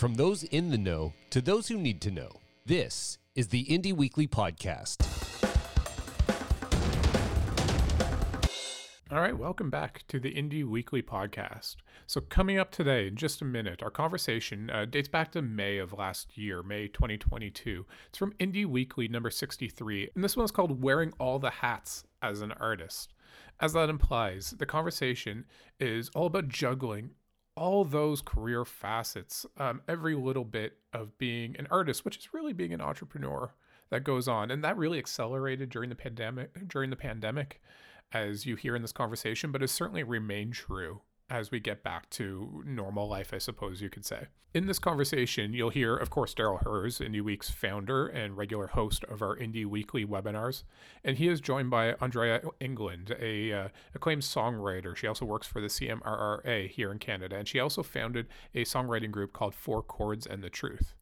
From those in the know to those who need to know, this is the Indie Weekly Podcast. All right, welcome back to the Indie Weekly podcast. So, coming up today in just a minute, our conversation uh, dates back to May of last year, May 2022. It's from Indie Weekly number 63, and this one is called Wearing All the Hats as an Artist. As that implies, the conversation is all about juggling all those career facets, um, every little bit of being an artist, which is really being an entrepreneur that goes on, and that really accelerated during the pandemic. During the pandemic, as you hear in this conversation, but has certainly remained true as we get back to normal life, I suppose you could say. In this conversation, you'll hear, of course, Darryl Hurs, Indie Week's founder and regular host of our Indie Weekly webinars, and he is joined by Andrea England, a uh, acclaimed songwriter. She also works for the CMRRA here in Canada, and she also founded a songwriting group called Four Chords and the Truth.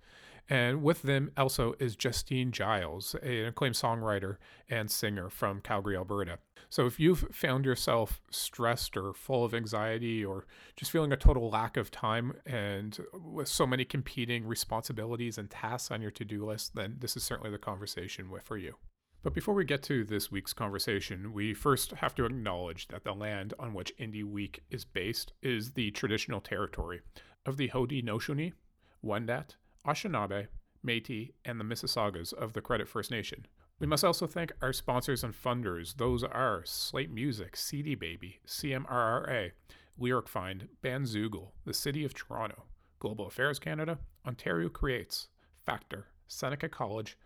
And with them also is Justine Giles, an acclaimed songwriter and singer from Calgary, Alberta. So if you've found yourself stressed or full of anxiety or just feeling a total lack of time and with so many competing responsibilities and tasks on your to do list, then this is certainly the conversation for you. But before we get to this week's conversation, we first have to acknowledge that the land on which Indie Week is based is the traditional territory of the Haudenosaunee, Wendat, Anishinaabe, Métis, and the Mississaugas of the Credit First Nation. We must also thank our sponsors and funders. Those are Slaight Music, CD Baby, CMRRA, LyricFind, Bandzoogle, the City of Toronto, Global Affairs Canada, Ontario Creates, Factor, Seneca College,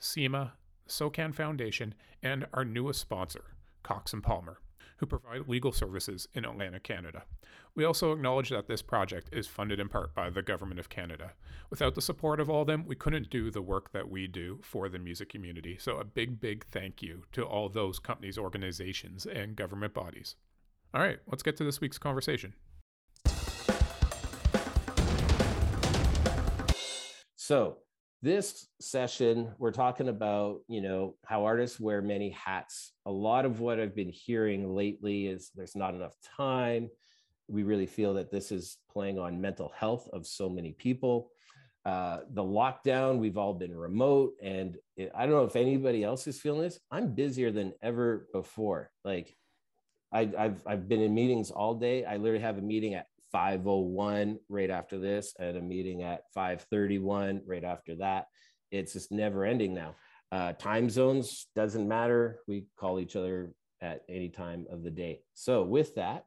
CIMA, SOCAN Foundation, and our newest sponsor, Cox and Palmer who provide legal services in Atlantic, Canada. We also acknowledge that this project is funded in part by the Government of Canada. Without the support of all of them, we couldn't do the work that we do for the music community. So, a big, big thank you to all those companies, organizations, and government bodies. All right, let's get to this week's conversation. So, this session we're talking about you know how artists wear many hats. A lot of what i've been hearing lately is there's not enough time. We really feel that this is playing on mental health of so many people. Uh, the lockdown we've all been remote and it, i don't know if anybody else is feeling this. I'm busier than ever before. Like I, have I've been in meetings all day. I literally have a meeting at 501 right after this and a meeting at 531 right after that. It's just never ending now. Uh, time zones doesn't matter. We call each other at any time of the day. So with that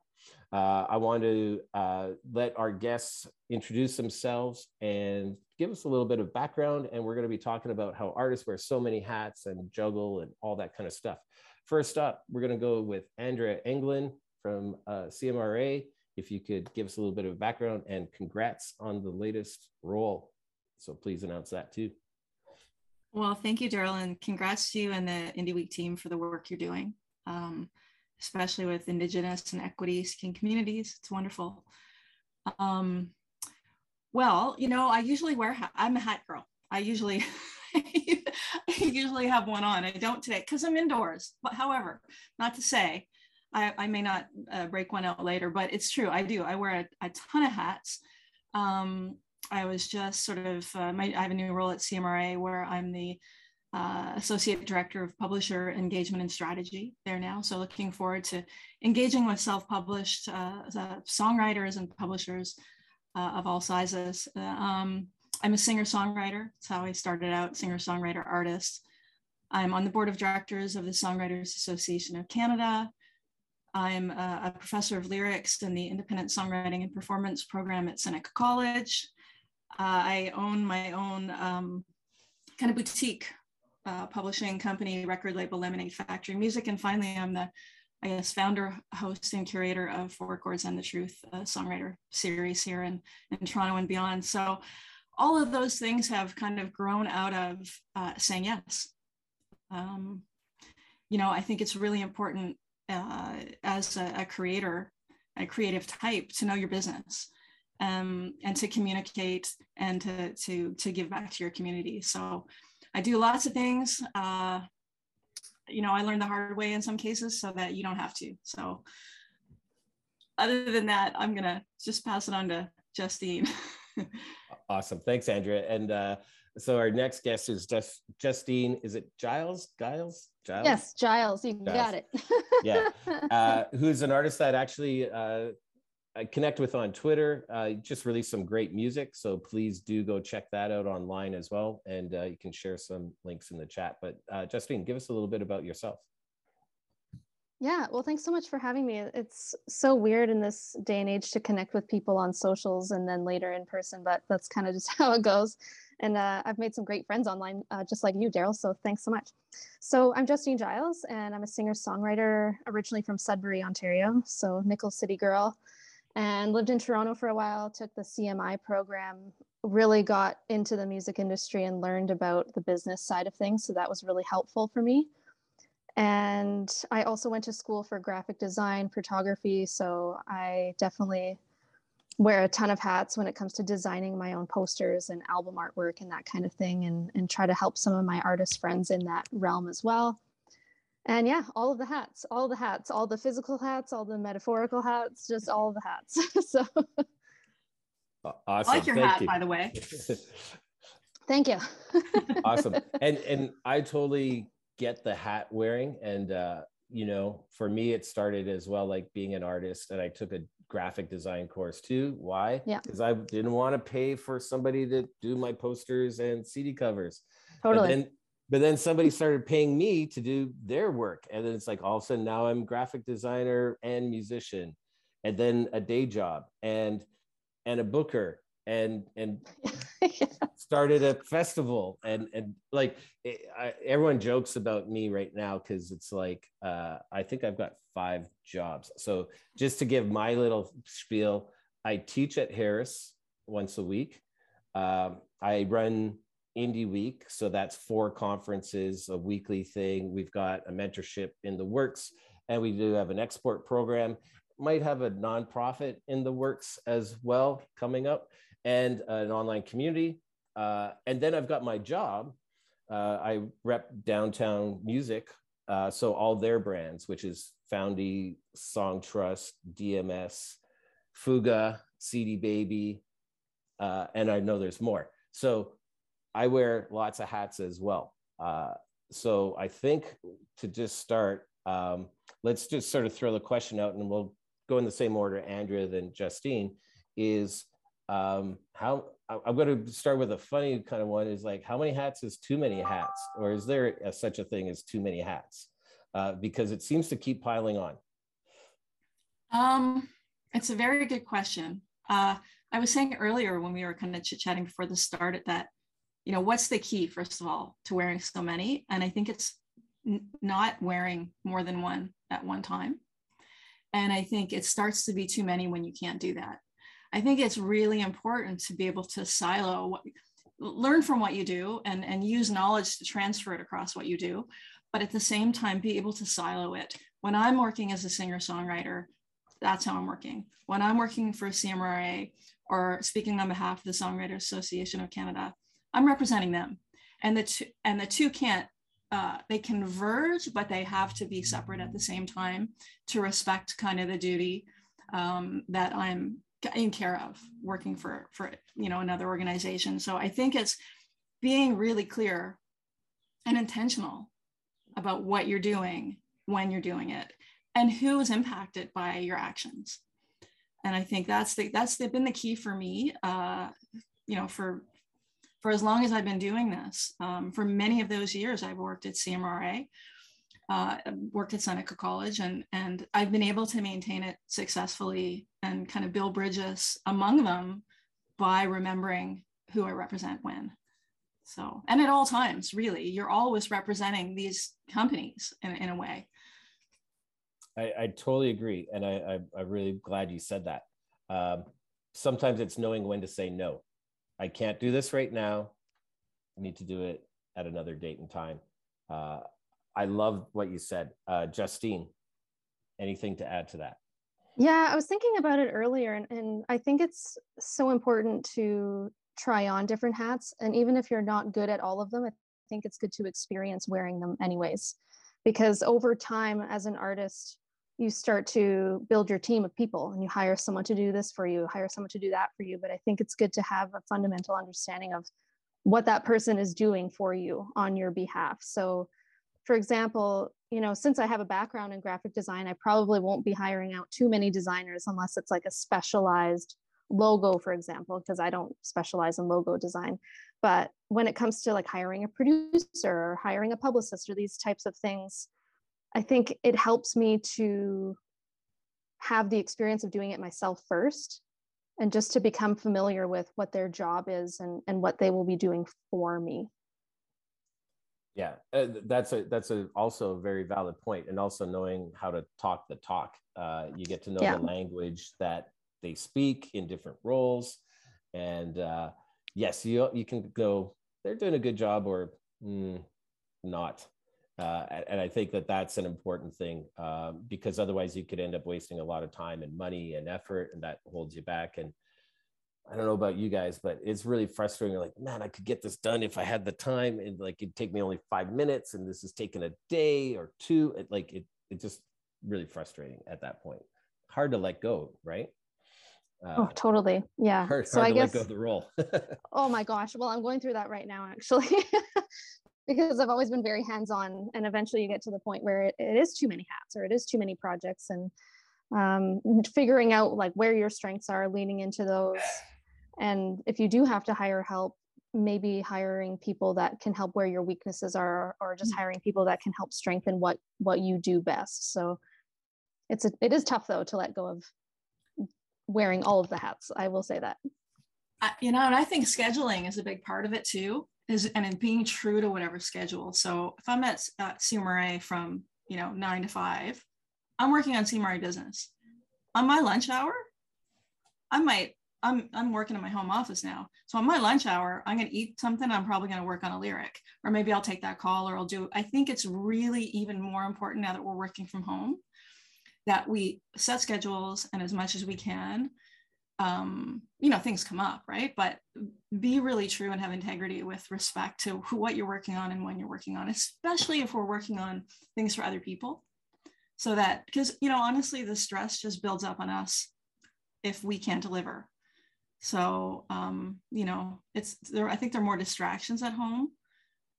uh, i want to uh, let our guests introduce themselves and give us a little bit of background. And we're going to be talking about how artists wear so many hats and juggle and all that kind of stuff. First up we're going to go with andrea england from uh, cmrra if you could give us a little bit of background and congrats on the latest role. So please announce that too. Well, thank you, Darryl, and congrats to you and the Indie Week team for the work you're doing, um, especially with Indigenous and equity seeking communities. It's wonderful. Um, well, you know, I usually wear, hat. I'm a hat girl. I usually, I usually have one on. I don't today because I'm indoors. But however, not to say I, I may not uh, break one out later, but it's true. I do. I wear a, a ton of hats. Um, I was just sort of, uh, my, I have a new role at CMRRA where I'm the uh, Associate Director of Publisher Engagement and Strategy there now. So looking forward to engaging with self-published uh, songwriters and publishers uh, of all sizes. Uh, um, I'm a singer-songwriter. That's how I started out, singer-songwriter artist. I'm on the board of directors of the Songwriters Association of Canada. I'm a, a, professor of lyrics in the Independent Songwriting and Performance program at Seneca College. Uh, I own my own um, kind of boutique uh, publishing company, record label Lemonade Factory Music. And finally, I'm the, I guess, founder, host, and curator of Four Chords and the Truth songwriter series here in, in Toronto and beyond. So all of those things have kind of grown out of uh, saying yes. Um, you know, I think it's really important uh, as a, a, creator, a creative type, to know your business um, and to communicate and to, to, to give back to your community. So I do lots of things. Uh, you know, I learned the hard way in some cases so that you don't have to. So other than that, I'm going to just pass it on to Justine. Awesome. Thanks, Andrea. And uh, so our next guest is just Justine. Is it Giles? Giles? Giles? Yes, Giles. You Giles. got it. yeah. Uh, who's an artist that actually uh, I connect with on Twitter. Uh, just released some great music, so please do go check that out online as well. And uh, you can share some links in the chat. But uh, Justine, give us a little bit about yourself. Yeah, well, thanks so much for having me. It's so weird in this day and age to connect with people on socials and then later in person, but that's kind of just how it goes. And uh, I've made some great friends online, uh, just like you, Darryl. So thanks so much. So I'm Justine Giles, and I'm a singer songwriter originally from Sudbury, Ontario. So Nickel City girl and lived in Toronto for a while, took the CMI program, really got into the music industry and learned about the business side of things. So that was really helpful for me. And I also went to school for graphic design, photography. So I definitely wear a ton of hats when it comes to designing my own posters and album artwork and that kind of thing, and, and try to help some of my artist friends in that realm as well. And yeah all of the hats all the hats all the physical hats all the metaphorical hats just all the hats. So awesome I like your Thank hat you. by the way. Thank you. Awesome. And and i totally get the hat wearing and uh you know for me it started as well like being an artist and i took a graphic design course too. Why? Yeah. Because i didn't want to pay for somebody to do my posters and cd covers. Totally. then but then somebody started paying me to do their work and then it's like all of a sudden now i'm graphic designer and musician and then a day job and and a booker and and started a festival and and like it, I, everyone jokes about me right now because it's like uh, i think i've got five jobs so just to give my little spiel i teach at harris once a week um, i run Indie Week. So that's four conferences, a weekly thing. We've got a mentorship in the works, and we do have an export program. Might have a nonprofit in the works as well coming up, and an online community. Uh, and then I've got my job. Uh, I rep downtown music, uh, so all their brands, which is Foundy, Songtrust, DMS, Fuga, CD Baby, uh, and I know there's more. So I wear lots of hats as well. Uh, so I think to just start, um, let's just sort of throw the question out and we'll go in the same order, Andrea, than Justine, is um, how, I'm going to start with a funny kind of one is like, how many hats is too many hats? Or is there a, such a thing as too many hats? Uh, because it seems to keep piling on. Um, it's a very good question. Uh, I was saying earlier when we were kind of chit chatting before the start at that you know what's the key first of all to wearing so many and i think it's n- not wearing more than one at one time and i think it starts to be too many when you can't do that i think it's really important to be able to silo what, learn from what you do and and use knowledge to transfer it across what you do but at the same time be able to silo it when i'm working as a singer songwriter that's how i'm working when i'm working for cmrra or speaking on behalf of the songwriters association of canada I'm representing them, and the two and the two can't. Uh, they converge, but they have to be separate at the same time to respect kind of the duty um, that I'm in care of, working for for you know another organization. So I think it's being really clear and intentional about what you're doing when you're doing it and who is impacted by your actions and i think that's the that's the, been the key for me uh, you know for for as long as I've been doing this. Um, for many of those years, I've worked at CMRRA, uh, worked at Seneca College, and, and I've been able to maintain it successfully and kind of build bridges among them by remembering who I represent when. So, and at all times, really, you're always representing these companies in, in a way. I, I totally agree. And I, I, am really glad you said that. Um, sometimes it's knowing when to say no I can't do this right now. I need to do it at another date and time. Uh, I love what you said. Uh, Justine, anything to add to that? Yeah, I was thinking about it earlier, and, and I think it's so important to try on different hats. And even if you're not good at all of them, I think it's good to experience wearing them anyways. Because over time, as an artist, you start to build your team of people and you hire someone to do this for you hire someone to do that for you but i think it's good to have a fundamental understanding of what that person is doing for you on your behalf so for example you know since i have a background in graphic design i probably won't be hiring out too many designers unless it's like a specialized logo for example because i don't specialize in logo design. But when it comes to like hiring a producer or hiring a publicist or these types of things I think it helps me to have the experience of doing it myself first and just to become familiar with what their job is and, and what they will be doing for me yeah uh, that's a that's a also a very valid point and also knowing how to talk the talk uh, you get to know yeah. the language that they speak in different roles and uh, yes you you can go they're doing a good job or mm, not uh, and I think that that's an important thing um, because otherwise you could end up wasting a lot of time and money and effort, and that holds you back. And I don't know about you guys, but it's really frustrating. Like, man, I could get this done if I had the time, and like it'd take me only five minutes, and this is taking a day or two. It like it, it just really frustrating at that point. Hard to let go, right? Uh, oh, totally. Yeah. Hard, so hard I guess, let go of the role. oh my gosh. Well, I'm going through that right now, actually. because I've always been very hands on. And eventually you get to the point where it, it is too many hats or it is too many projects and um, figuring out like where your strengths are, leaning into those. And if you do have to hire help, maybe hiring people that can help where your weaknesses are or just mm. hiring people that can help strengthen what what you do best so it's a, it is tough though to let go of wearing all of the hats i will say that you know and i think scheduling is a big part of it too is and in being true to whatever schedule. So if I'm at, at CMRRA from you know nine to five, I'm working on CMRRA business. On my lunch hour, I might I'm I'm working in my home office now. So on my lunch hour, I'm going to eat something. I'm probably going to work on a lyric, or maybe I'll take that call, or I'll do. I think it's really even more important now that we're working from home that we set schedules and as much as we can um, you know things come up right but be really true and have integrity with respect to who what you're working on and when you're working on especially if we're working on things for other people so that because you know honestly the stress just builds up on us if we can't deliver so um, you know it's there i think there are more distractions at home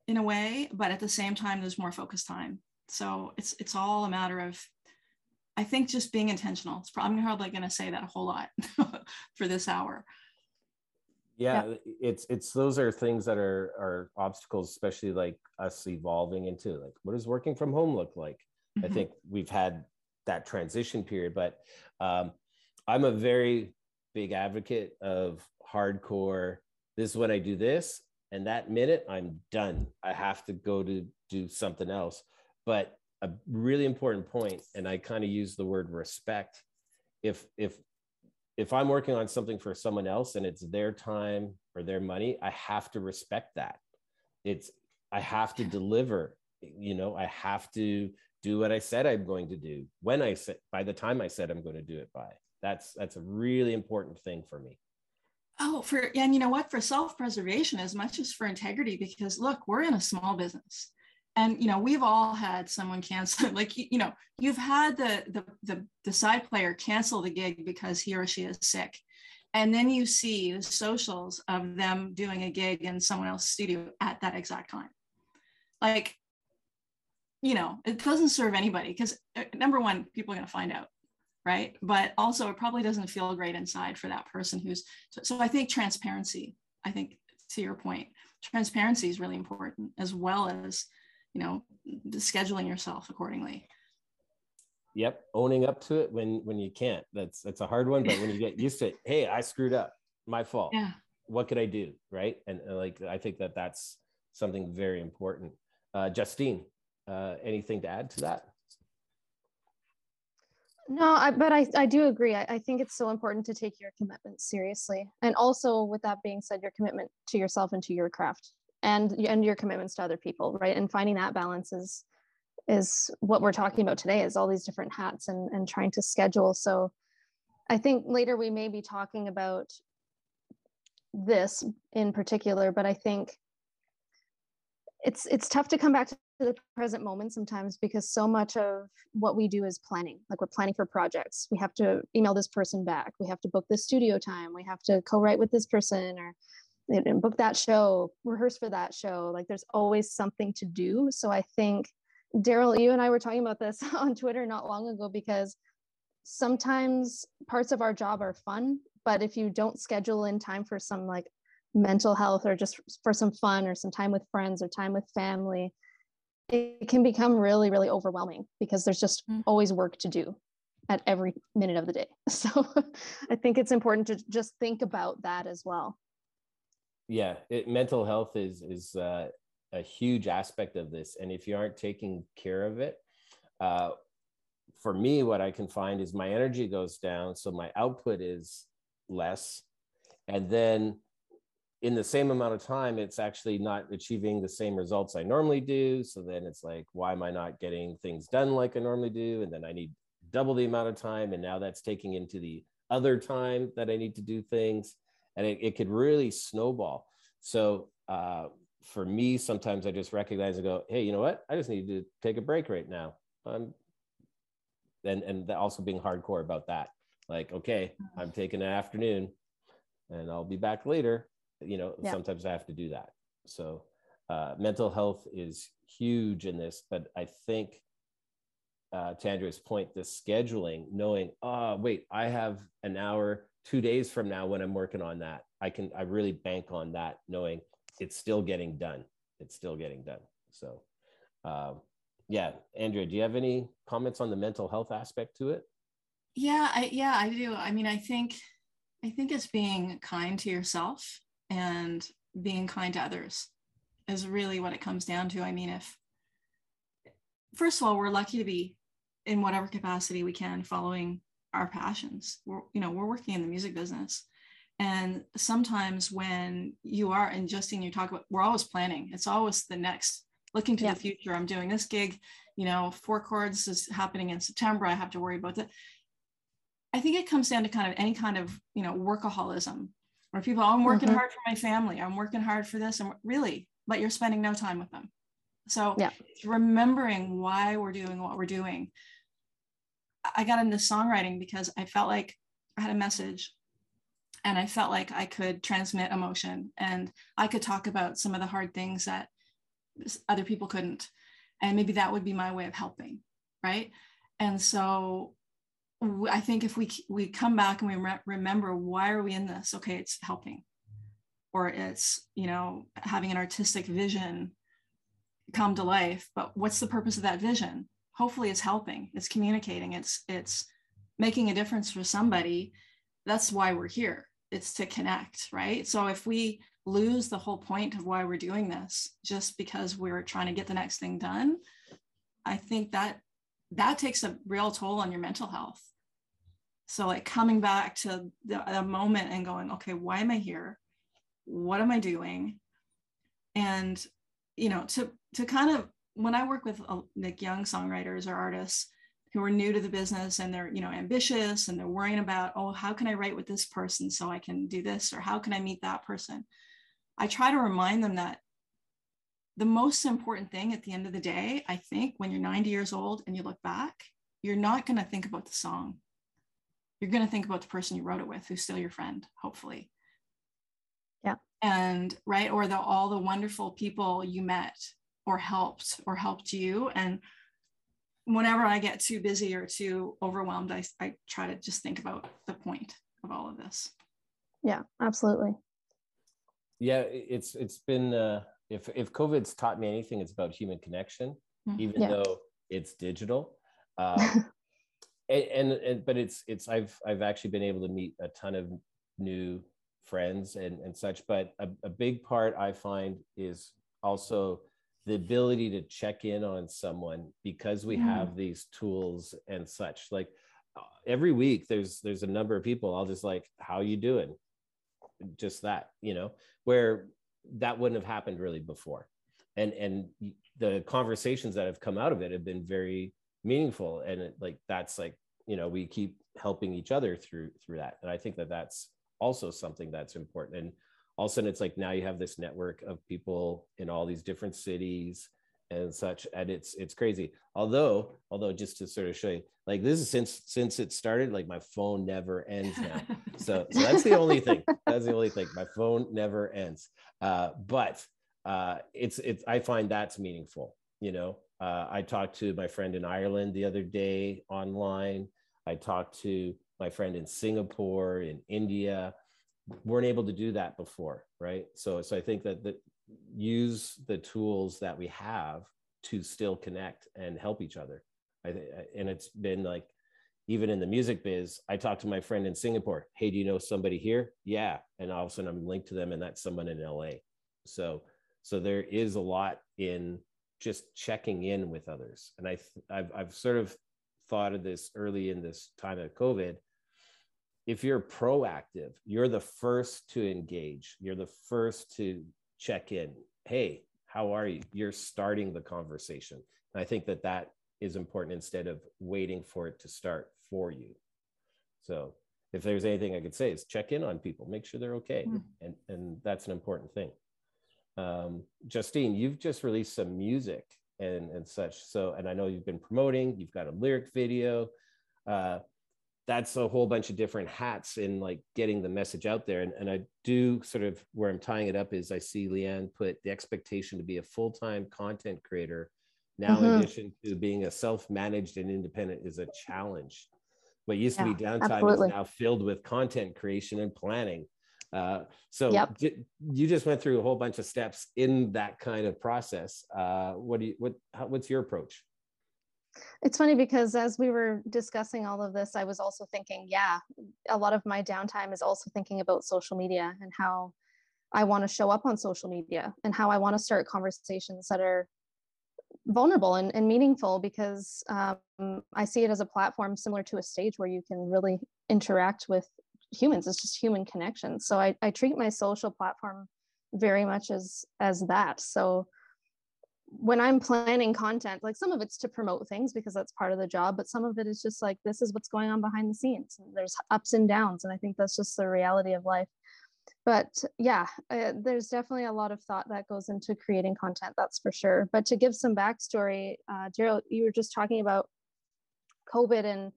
in a way but at the same time there's more focused time so it's it's all a matter of I think just being intentional. It's probably, I'm probably going to say that a whole lot for this hour. Yeah, yeah, it's it's those are things that are are obstacles, especially like us evolving into like what does working from home look like? Mm-hmm. I think we've had that transition period, but um, I'm a very big advocate of hardcore. This is when I do this, and that minute I'm done. I have to go to do something else. But a really important point, and I kind of use the word respect. If if if I'm working on something for someone else and it's their time or their money, I have to respect that. It's I have to deliver. You know, I have to do what I said I'm going to do when I said by the time I said I'm going to do it by. That's that's a really important thing for me. Oh, for and you know what? For self-preservation as much as for integrity, because look, we're in a small business and you know we've all had someone cancel like you know you've had the, the the the side player cancel the gig because he or she is sick and then you see the socials of them doing a gig in someone else's studio at that exact time like you know it doesn't serve anybody because uh, number one people are going to find out right? But also it probably doesn't feel great inside for that person who's so, so i think transparency i think to your point transparency is really important as well as you know scheduling yourself accordingly. Yep owning up to it when when you can't. That's that's a hard one but when you get used to it hey i screwed up. My fault. Yeah. What could i do? Right? And, and like i think that that's something very important. Uh, justine uh, anything to add to that no, I, but I, I do agree. I, I think it's so important to take your commitment seriously. And also, with that being said, your commitment to yourself and to your craft and and your commitments to other people right and finding that balance is is what we're talking about today is all these different hats and and trying to schedule so i think later we may be talking about this in particular but i think it's it's tough to come back to the present moment sometimes because so much of what we do is planning like we're planning for projects. We have to email this person back. We have to book this studio time. We have to co-write with this person or book that show rehearse for that show. Like there's always something to do. So i think darryl you and i were talking about this on twitter not long ago because sometimes parts of our job are fun but if you don't schedule in time for some like mental health or just for some fun or some time with friends or time with family it can become really really overwhelming because there's just mm. always work to do at every minute of the day so i think it's important to just think about that as well yeah it, mental health is is uh, a huge aspect of this and if you aren't taking care of it uh, for me what i can find is my energy goes down so my output is less and then in the same amount of time, it's actually not achieving the same results I normally do. So then it's like, why am I not getting things done like I normally do? And then I need double the amount of time. And now that's taking into the other time that I need to do things. And it, it could really snowball. So uh, for me, sometimes I just recognize and go, hey, you know what? I just need to take a break right now. Um, and, and also being hardcore about that. Like, okay, I'm taking an afternoon and I'll be back later you know yeah. sometimes i have to do that so uh, mental health is huge in this but i think uh, to Andrea's point, the scheduling, knowing, oh, wait, I have an hour, two days from now when I'm working on that. I can, I really bank on that, knowing it's still getting done. It's still getting done. So, um, yeah, Andrea, do you have any comments on the mental health aspect to it? Yeah, I, yeah, I do. I mean, I think, I think it's being kind to yourself and being kind to others is really what it comes down to. I mean, if first of all, we're lucky to be in whatever capacity we can following our passions. We're, you know, we're working in the music business. And sometimes when you are ingesting, you talk about, we're always planning. It's always the next, looking to yeah. the future. I'm doing this gig, you know, four chords is happening in September. I have to worry about that. I think it comes down to kind of any kind of, you know, workaholism or people, oh, I'm working mm-hmm. hard for my family. I'm working hard for this. And really, but you're spending no time with them. So yeah. remembering why we're doing what we're doing. I got into songwriting because I felt like I had a message and I felt like I could transmit emotion and I could talk about some of the hard things that other people couldn't. And maybe that would be my way of helping. Right. And so I think if we we come back and we re- remember why are we in this? Okay, it's helping, or it's you know having an artistic vision come to life. But what's the purpose of that vision? Hopefully, it's helping. It's communicating. It's it's making a difference for somebody. That's why we're here. It's to connect, right? So if we lose the whole point of why we're doing this just because we're trying to get the next thing done, I think that that takes a real toll on your mental health. So like coming back to the, the moment and going okay why am i here? What am i doing? And you know to to kind of when i work with uh, like young songwriters or artists who are new to the business and they're you know ambitious and they're worrying about oh how can i write with this person so i can do this? Or how can i meet that person? I try to remind them that the most important thing at the end of the day i think when you're 90 years old and you look back you're not going to think about the song. You're going to think about the person you wrote it with who's still your friend hopefully. Yeah. And right or the all the wonderful people you met or helped or helped you. And whenever i get too busy or too overwhelmed i, I try to just think about the point of all of this. Yeah absolutely. Yeah it's it's been uh if if covid's taught me anything it's about human connection mm-hmm. even yeah. though it's digital uh, and, and, and, but it's it's I've I've actually been able to meet a ton of new friends and and such. But a, a big part I find is also the ability to check in on someone because we mm. have these tools and such. Like uh, every week, there's there's a number of people. I'll just like, how you doing? Just that, you know, where that wouldn't have happened really before. And and the conversations that have come out of it have been very meaningful. And it, like that's like you know we keep helping each other through through that. And i think that that's also something that's important. And all of a sudden it's like now you have this network of people in all these different cities and such. And it's it's crazy. Although although just to sort of show you like this is since since it started like my phone never ends now so, so that's the only thing. That's the only thing. My phone never ends. Uh, but uh, it's it's i find that's meaningful you know? Uh, i talked to my friend in ireland the other day online. I talked to my friend in singapore in india. Weren't able to do that before right? So so i think that that use the tools that we have to still connect and help each other. I th- and it's been like even in the music biz, I talked to my friend in Singapore. Hey, do you know somebody here? Yeah, and all of a sudden I'm linked to them, and that's someone in LA. So so there is a lot in just checking in with others, and I I've I've sort of thought of this early in this time of COVID. If you're proactive, you're the first to engage. You're the first to check in. Hey, how are you? You're starting the conversation. And I think that that is important instead of waiting for it to start for you. So if there's anything I could say is check in on people, make sure they're okay. Mm. And, and that's an important thing. Um, Justine, you've just released some music and, and such. So, and I know you've been promoting, you've got a lyric video. Uh, that's a whole bunch of different hats in like getting the message out there. And, and I do sort of where I'm tying it up is I see Leanne put the expectation to be a full time content creator. Now, mm-hmm. in addition to being a self managed and independent, is a challenge. What used yeah, to be downtime absolutely. is now filled with content creation and planning. Uh, so yep. you just went through a whole bunch of steps in that kind of process. Uh, what do you what how, what's your approach? It's funny because as we were discussing all of this, I was also thinking, yeah, a lot of my downtime is also thinking about social media and how I want to show up on social media and how I want to start conversations that are vulnerable and, and meaningful because um, I see it as a platform similar to a stage where you can really interact with humans. It's just human connection. So I, I treat my social platform very much as as that. So when I'm planning content, like some of it's to promote things because that's part of the job, but some of it is just like this is what's going on behind the scenes. There's ups and downs, and I think that's just the reality of life. But yeah, uh, there's definitely a lot of thought that goes into creating content, that's for sure. But to give some backstory, uh, Darryl, you were just talking about COVID and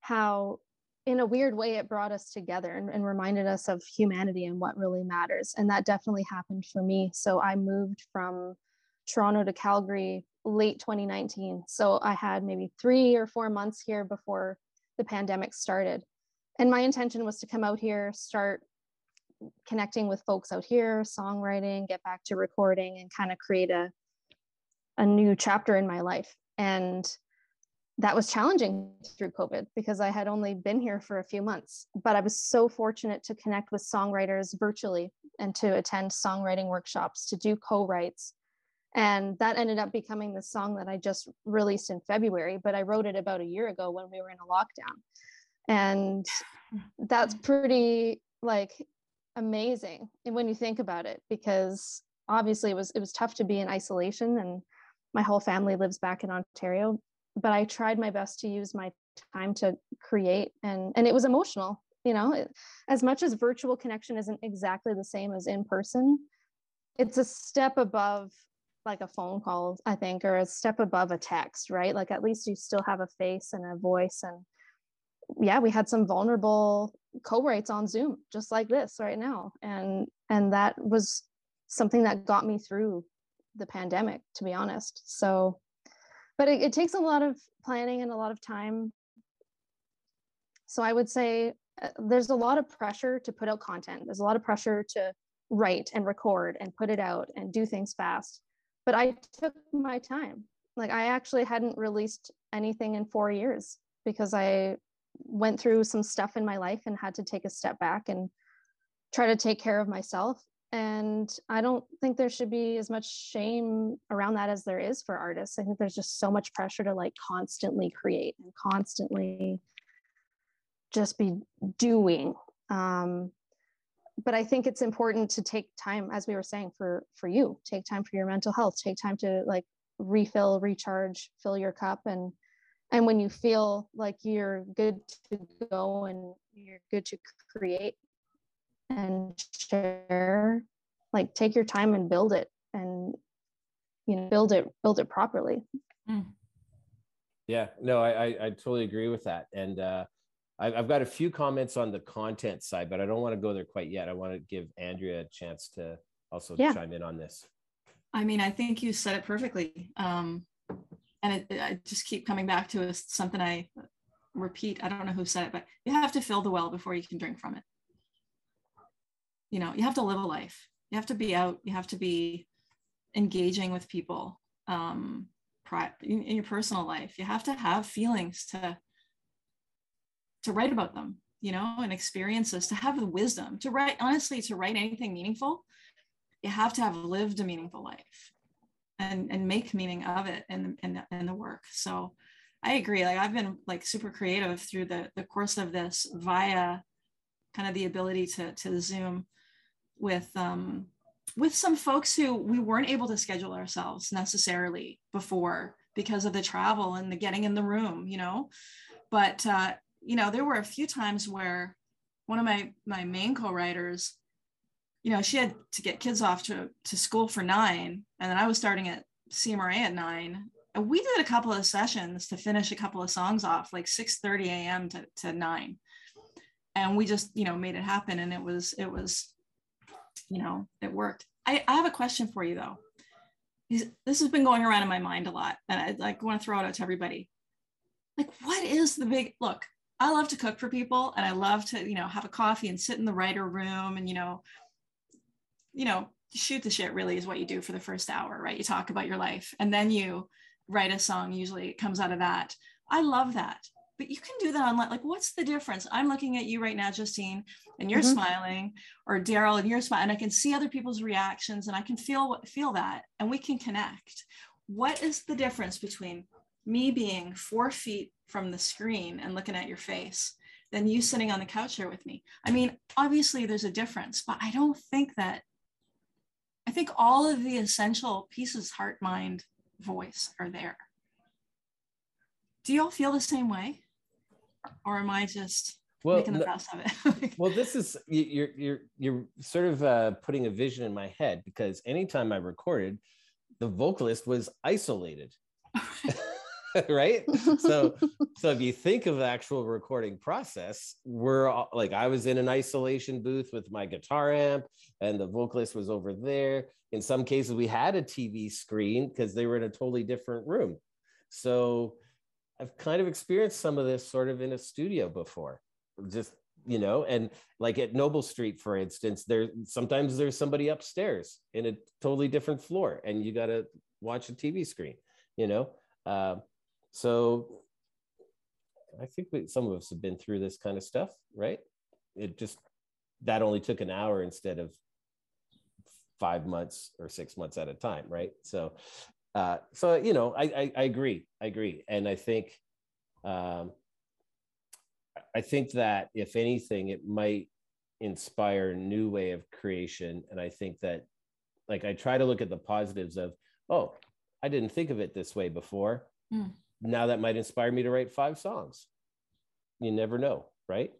how, in a weird way, it brought us together and, and reminded us of humanity and what really matters. And that definitely happened for me. So I moved from Toronto to Calgary late 2019. So I had maybe three or four months here before the pandemic started. And my intention was to come out here, start connecting with folks out here, songwriting, get back to recording, and kind of create a, a new chapter in my life. And that was challenging through COVID because I had only been here for a few months. But I was so fortunate to connect with songwriters virtually and to attend songwriting workshops, to do co writes, and that ended up becoming the song that I just released in February, but I wrote it about a year ago when we were in a lockdown. And that's pretty like amazing when you think about it because obviously it was it was tough to be in isolation and my whole family lives back in Ontario but I tried my best to use my time to create and and it was emotional you know as much as virtual connection isn't exactly the same as in person it's a step above like a phone call, I think, or a step above a text, right? Like at least you still have a face and a voice. And yeah, we had some vulnerable co-writes on Zoom, just like this right now. And and that was something that got me through the pandemic, to be honest. So, but it, it takes a lot of planning and a lot of time. So I would say uh, there's a lot of pressure to put out content. There's a lot of pressure to write and record and put it out and do things fast but I took my time. Like I actually hadn't released anything in four years because I went through some stuff in my life and had to take a step back and try to take care of myself. And I don't think there should be as much shame around that as there is for artists. I think there's just so much pressure to like constantly create and constantly just be doing. Um, but I think it's important to take time, as we were saying, for for you, take time for your mental health, take time to like refill, recharge, fill your cup, and and when you feel like you're good to go and you're good to create and share, like take your time and build it. And you know build it build it properly mm. yeah no I, I, I totally agree with that and uh I, i've got a few comments on the content side but i don't want to go there quite yet i want to give andrea a chance to also yeah. chime in on this i mean i think you said it perfectly um and it, i just keep coming back to something i repeat i don't know who said it but you have to fill the well before you can drink from it. You know you have to live a life. You have to be out. You have to be engaging with people um, in, in your personal life. You have to have feelings to to write about them you know and experiences to have the wisdom to write honestly to write anything meaningful you have to have lived a meaningful life and and make meaning of it in in the, in the work so i agree like i've been like super creative through the the course of this via kind of the ability to to zoom with um with some folks who we weren't able to schedule ourselves necessarily before because of the travel and the getting in the room, you know. But uh, you know, there were a few times where one of my my main co-writers, you know, she had to get kids off to to school for nine, and then I was starting at CMRRA at nine. And we did a couple of sessions to finish a couple of songs off, like 6 30 a.m. to, to 9. And we just, you know, made it happen. And it was, it was you know, it worked. I, I have a question for you though. This has been going around in my mind a lot, and I like want to throw it out to everybody. Like, what is the big look? I love to cook for people, and I love to, you know, have a coffee and sit in the writer room, and you know, you know, shoot the shit. Really, is what you do for the first hour, right? You talk about your life, and then you write a song. Usually, it comes out of that. I love that but you can do that online. Like, what's the difference? I'm looking at you right now, Justine, and you're mm-hmm. smiling, or Darryl, and you're smiling, and I can see other people's reactions, and I can feel feel that, and we can connect. What is the difference between me being four feet from the screen and looking at your face than you sitting on the couch here with me? I mean, obviously there's a difference, but I don't think that. I think all of the essential pieces, heart, mind, voice, are there. Do you all feel the same way? or am I just well, making the best of it? well, this is you're you're you're sort of uh, putting a vision in my head because anytime I recorded, the vocalist was isolated. right so so if you think of the actual recording process we're all, like i was in an isolation booth with my guitar amp and the vocalist was over there in some cases we had a tv screen because they were in a totally different room so I've kind of experienced some of this sort of in a studio before. Just you know, and like at Noble Street, for instance, there sometimes there's somebody upstairs in a totally different floor, and you got to watch a TV screen. You know, uh, so I think we, some of us have been through this kind of stuff, right? It just that only took an hour instead of five months or six months at a time, right? So uh, so you know, I, I, I agree, I agree, and I think, um, I think that if anything, it might inspire a new way of creation, and I think that, like, I try to look at the positives of, oh, I didn't think of it this way before. Mm. Now that might inspire me to write five songs. You never know, right?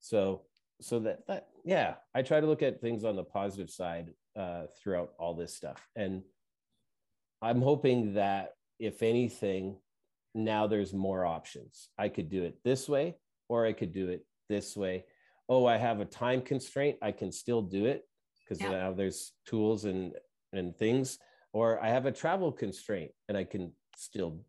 So, so that that yeah, I try to look at things on the positive side uh, throughout all this stuff, and I'm hoping that if anything, now there's more options. I could do it this way, or I could do it this way. Oh, I have a time constraint. I can still do it because yeah. now there's tools and and things. Or I have a travel constraint and I can still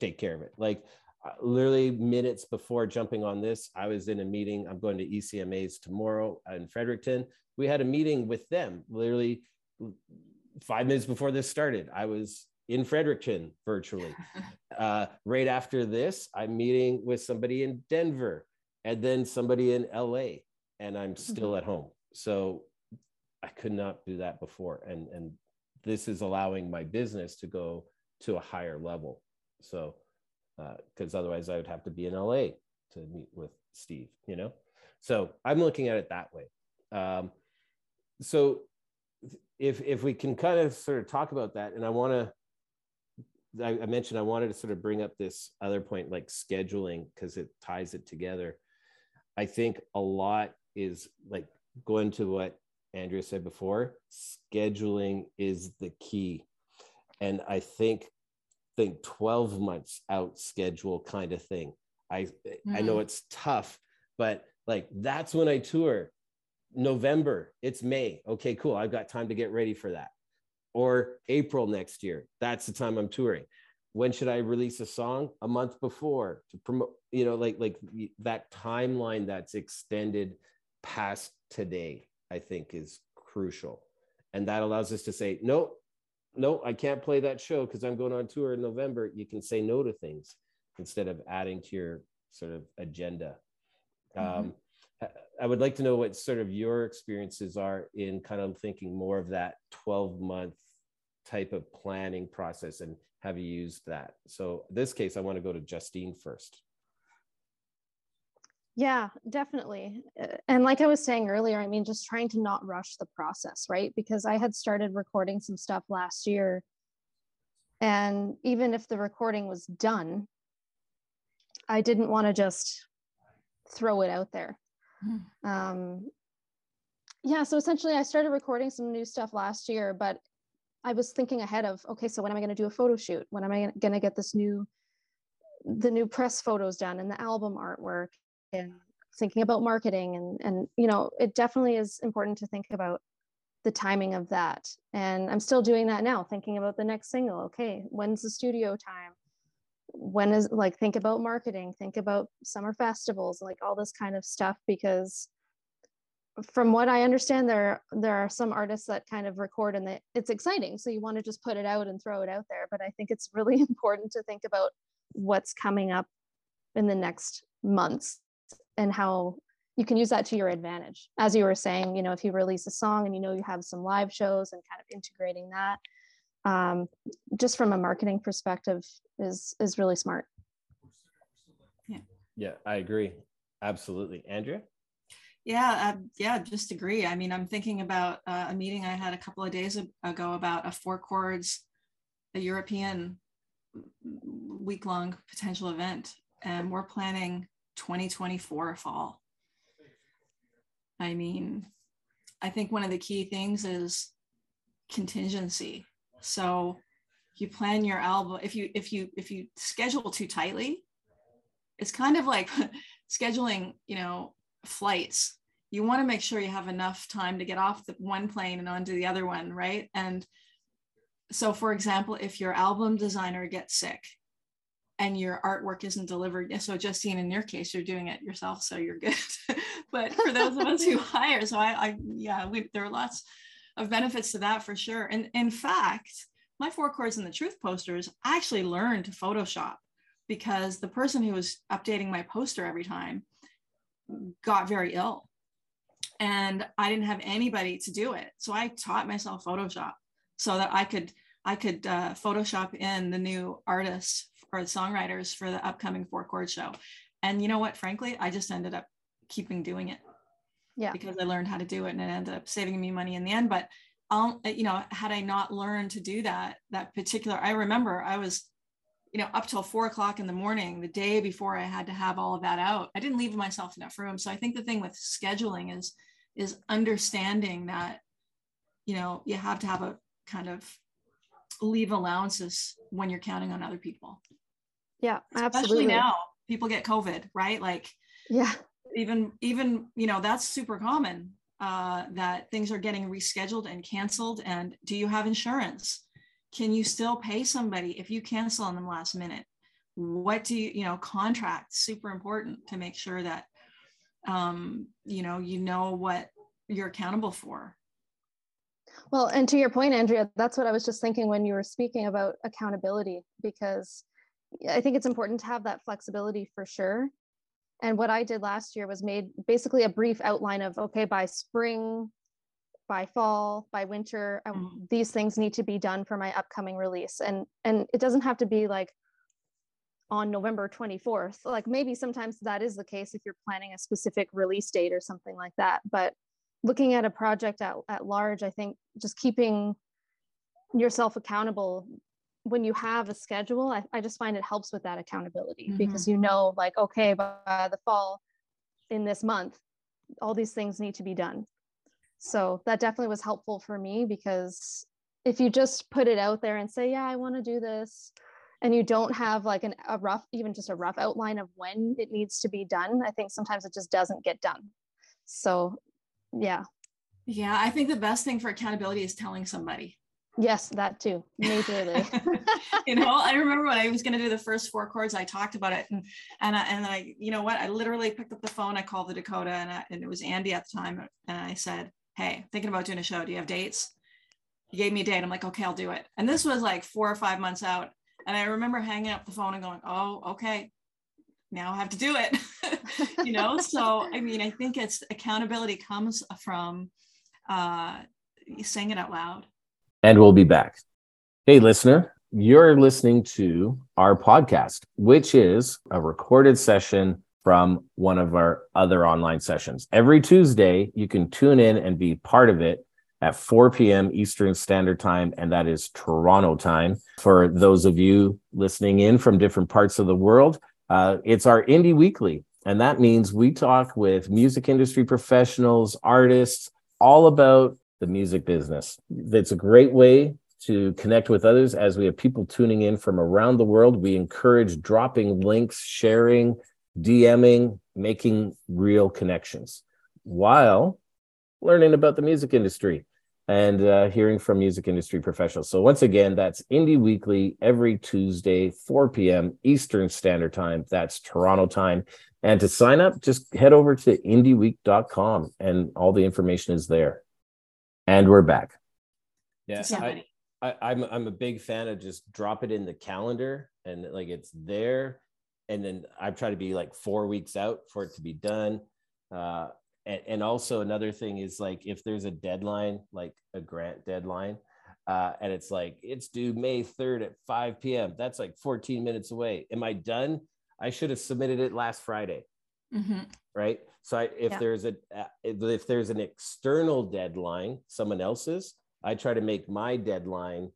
take care of it. Like uh, literally minutes before jumping on this, I was in a meeting. I'm going to ECMAs tomorrow in Fredericton. We had a meeting with them literally five minutes before this started, I was in Fredericton virtually. uh, right after this, I'm meeting with somebody in Denver and then somebody in LA, and I'm still mm-hmm. at home. So I could not do that before. And, and this is allowing my business to go to a higher level. So, because uh, otherwise I would have to be in LA to meet with Steve, you know? So I'm looking at it that way. Um, so if if we can kind of sort of talk about that, and I want to. I, I mentioned I wanted to sort of bring up this other point, like scheduling, because it ties it together. I think a lot is like going to what Andrea said before. Scheduling is the key, and I think think 12 months out schedule kind of thing. I mm. I know hmm. it's tough, but like that's when I tour. November, it's May. Okay, cool. I've got time to get ready for that. Or April next year. That's the time I'm touring. When should I release a song? A month before to promote, you know, like like that timeline that's extended past today, I think is crucial. And that allows us to say, no, no, I can't play that show because I'm going on tour in November. You can say no to things instead of adding to your sort of agenda. Mm-hmm. Um, I would like to know what sort of your experiences are in kind of thinking more of that 12 month type of planning process and have you used that? So this case, I want to go to Justine first. Yeah, definitely. Uh, and like I was saying earlier, I mean, just trying to not rush the process, right? Because I had started recording some stuff last year. And even if the recording was done, I didn't want to just throw it out there. Mm. Um, yeah, so essentially, I started recording some new stuff last year, but I was thinking ahead of okay, so when am I going to do a photo shoot? When am I going to get this new, the new press photos done and the album artwork? And thinking about marketing and and you know it definitely is important to think about the timing of that. And i'm still doing that now thinking about the next single. Okay when's the studio time? When is like think about marketing think about summer festivals like all this kind of stuff because from what i understand there there are some artists that kind of record and that it's exciting so you want to just put it out and throw it out there. But i think it's really important to think about what's coming up in the next months and how you can use that to your advantage. As you were saying, you know, if you release a song and you know you have some live shows and kind of integrating that, um, just from a marketing perspective, is is really smart. Yeah. Yeah, I agree. Absolutely, Andrea. Yeah, uh, yeah, just agree. I mean, I'm thinking about uh, a meeting I had a couple of days ago about a four chords, a European week long potential event, and we're planning 2024 fall. I mean, I think one of the key things is contingency. So you plan your album if you if you if you schedule too tightly, it's kind of like scheduling, you know, flights. You want to make sure you have enough time to get off the one plane and onto the other one, right? And so for example, if your album designer gets sick and your artwork isn't delivered. So Justine, in your case, you're doing it yourself, so you're good. but for those of us who hire, so I, I yeah, we, there are lots of benefits to that for sure. And in fact, my four chords and the truth posters I actually learned to Photoshop because the person who was updating my poster every time got very ill and I didn't have anybody to do it. So I taught myself Photoshop so that I could I could uh, Photoshop in the new artists or the songwriters for the upcoming four chord show. And you know what? Frankly, I just ended up keeping doing it. Yeah. Because I learned how to do it and it ended up saving me money in the end. But um, you know, had I not learned to do that, that particular, I remember I was, you know, up till four o'clock in the morning, the day before I had to have all of that out. I didn't leave myself enough room. So I think the thing with scheduling is is understanding that, you know, you have to have a kind of leave allowances when you're counting on other people. Yeah, absolutely. Especially now, people get COVID, right? Like, yeah, even even you know that's super common uh, that things are getting rescheduled and canceled. And do you have insurance? Can you still pay somebody if you cancel on them last minute? What do you you know? Contracts super important to make sure that um, you know you know what you're accountable for well, and to your point, Andrea, that's what I was just thinking when you were speaking about accountability, because I think it's important to have that flexibility for sure. And what I did last year was made basically a brief outline of okay, by spring, by fall, by winter, mm-hmm. these things need to be done for my upcoming release. And and it doesn't have to be like on November 24th. Like maybe sometimes that is the case if you're planning a specific release date or something like that. But looking at a project at, at large, I think just keeping yourself accountable when you have a schedule, I, I just find it helps with that accountability mm-hmm. because you know, like, okay, by the fall in this month, all these things need to be done. So that definitely was helpful for me because if you just put it out there and say, yeah, I want to do this, and you don't have like an, a rough, even just a rough outline of when it needs to be done, I think sometimes it just doesn't get done. So, yeah. Yeah, I think the best thing for accountability is telling somebody. Yes, that too, majorly. you know, I remember when I was going to do the first four chords, I talked about it, and and I, and I, you know what, I literally picked up the phone, I called the Dakota, and I, and it was Andy at the time, and I said, "Hey, thinking about doing a show. Do you have dates?" He gave me a date. I'm like, "Okay, I'll do it." And this was like four or five months out, and I remember hanging up the phone and going, "Oh, okay, now I have to do it." you know, so I mean, I think it's accountability comes from uh, saying it out loud and we'll be back. Hey, listener, you're listening to our podcast, which is a recorded session from one of our other online sessions. Every Tuesday, you can tune in and be part of it at 4 p.m. Eastern Standard Time, and that is Toronto time. For those of you listening in from different parts of the world, uh, it's our Indie Weekly, and that means we talk with music industry professionals, artists, all about the music business. It's a great way to connect with others as we have people tuning in from around the world. We encourage dropping links, sharing, DMing, making real connections while learning about the music industry and uh, hearing from music industry professionals. So, once again, that's Indie Weekly every Tuesday, 4 p.m. Eastern Standard Time. That's Toronto time. And to sign up, just head over to indieweek.com and all the information is there. And we're back. Yeah, I, I, I'm I'm a big fan of just drop it in the calendar and like it's there, and then I try to be like four weeks out for it to be done. Uh, and, and also another thing is like if there's a deadline, like a grant deadline, uh, and it's like it's due May 3rd at 5 p.m. That's like 14 minutes away. Am I done? I should have submitted it last Friday. Mm-hmm. Right. So I, if yeah. there's a if there's an external deadline, someone else's, I try to make my deadline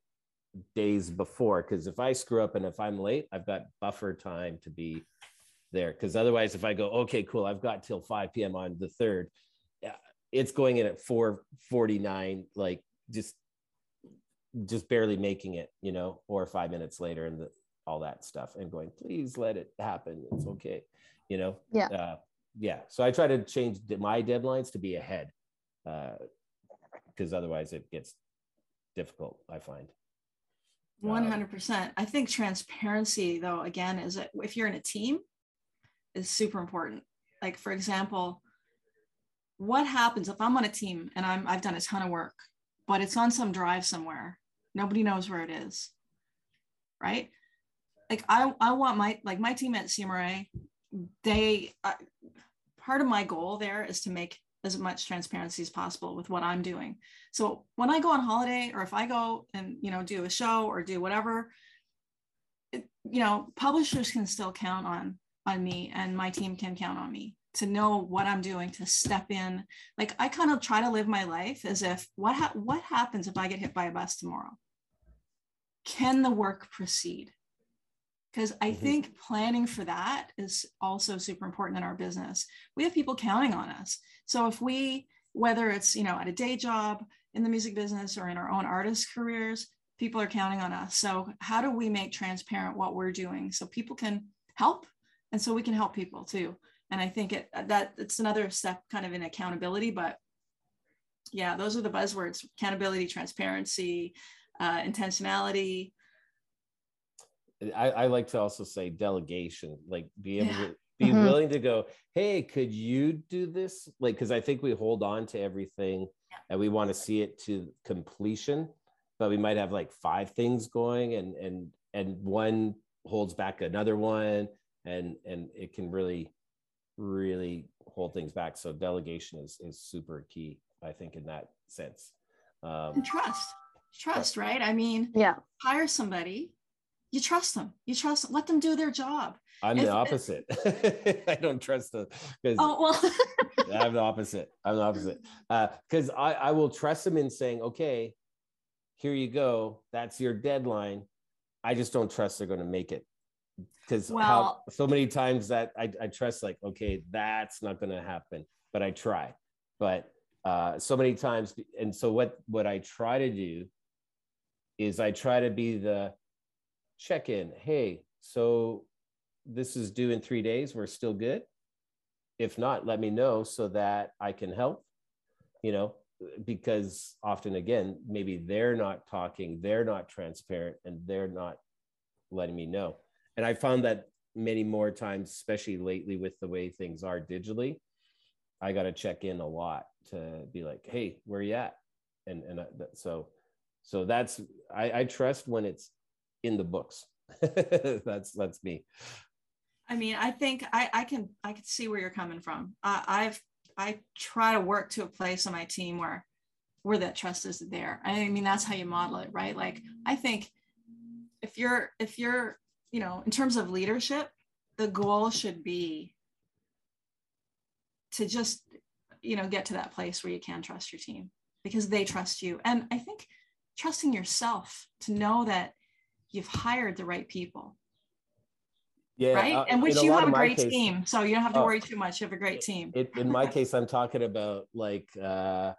days before because if I screw up and if I'm late, I've got buffer time to be there. Because otherwise, if I go, okay, cool, I've got till 5 p.m. on the third, it's going in at 4:49, like just just barely making it, you know, or five minutes later and the, all that stuff, and going, please let it happen. It's okay, you know. Yeah. Uh, yeah so i try to change my deadlines to be ahead because uh, otherwise it gets difficult i find 100% um, i think transparency though again is that if you're in a team is super important like for example what happens if i'm on a team and i'm i've done a ton of work but it's on some drive somewhere nobody knows where it is right like i i want my like my team at cmrra they part of my goal there is to make as much transparency as possible with what I'm doing. So when I go on holiday or if I go and you know do a show or do whatever, it, you know, publishers can still count on on me and my team can count on me to know what I'm doing to step in. Like I kind of try to live my life as if what ha- what happens if I get hit by a bus tomorrow? Can the work proceed? Because I mm-hmm. think planning for that is also super important in our business. We have people counting on us. So if we, whether it's you know at a day job in the music business or in our own artist careers, people are counting on us. So how do we make transparent what we're doing so people can help, and so we can help people too. And I think it that it's another step kind of in accountability, but yeah, those are the buzzwords: accountability, transparency, uh, intentionality I, I, like to also say delegation, like be able yeah. to be mm-hmm. willing to go, hey, could you do this? Like, because I think we hold on to everything yeah. and we want to see it to completion, but we might have like five things going and and and one holds back another one and and it can really really hold things back. So delegation is is super key, I think, in that sense. Um, and trust, trust, right? I mean, yeah, hire somebody you trust them. You trust let them do their job. I'm if, the opposite. I don't trust them because oh well. I'm the opposite. I'm the opposite. Because uh, I, I will trust them in saying, okay, here you go. That's your deadline. I just don't trust they're going to make it. Because well, so many times that I, I trust like, okay, that's not going to happen, but I try. But uh, so many times, and so what what I try to do is I try to be the check in. Hey, so this is due in three days. We're still good. If not, let me know so that I can help. You know, because often again, maybe they're not talking, they're not transparent, and they're not letting me know. And I found that many more times, especially lately with the way things are digitally, I got to check in a lot to be like, hey, where you at? And and uh, so so that's I, I trust when it's in the books. that's that's me. I mean, I think I, I can I can see where you're coming from. I've I try to work to a place on my team where where that trust is there. I mean, that's how you model it, right? Like I think if you're if you're you know in terms of leadership, the goal should be to just you know get to that place where you can trust your team because they trust you and i think trusting yourself to know that you've hired the right people yeah right uh, and which you have a great case, team so you don't have to uh, worry too much you have a great team it, in my case i'm talking about like uh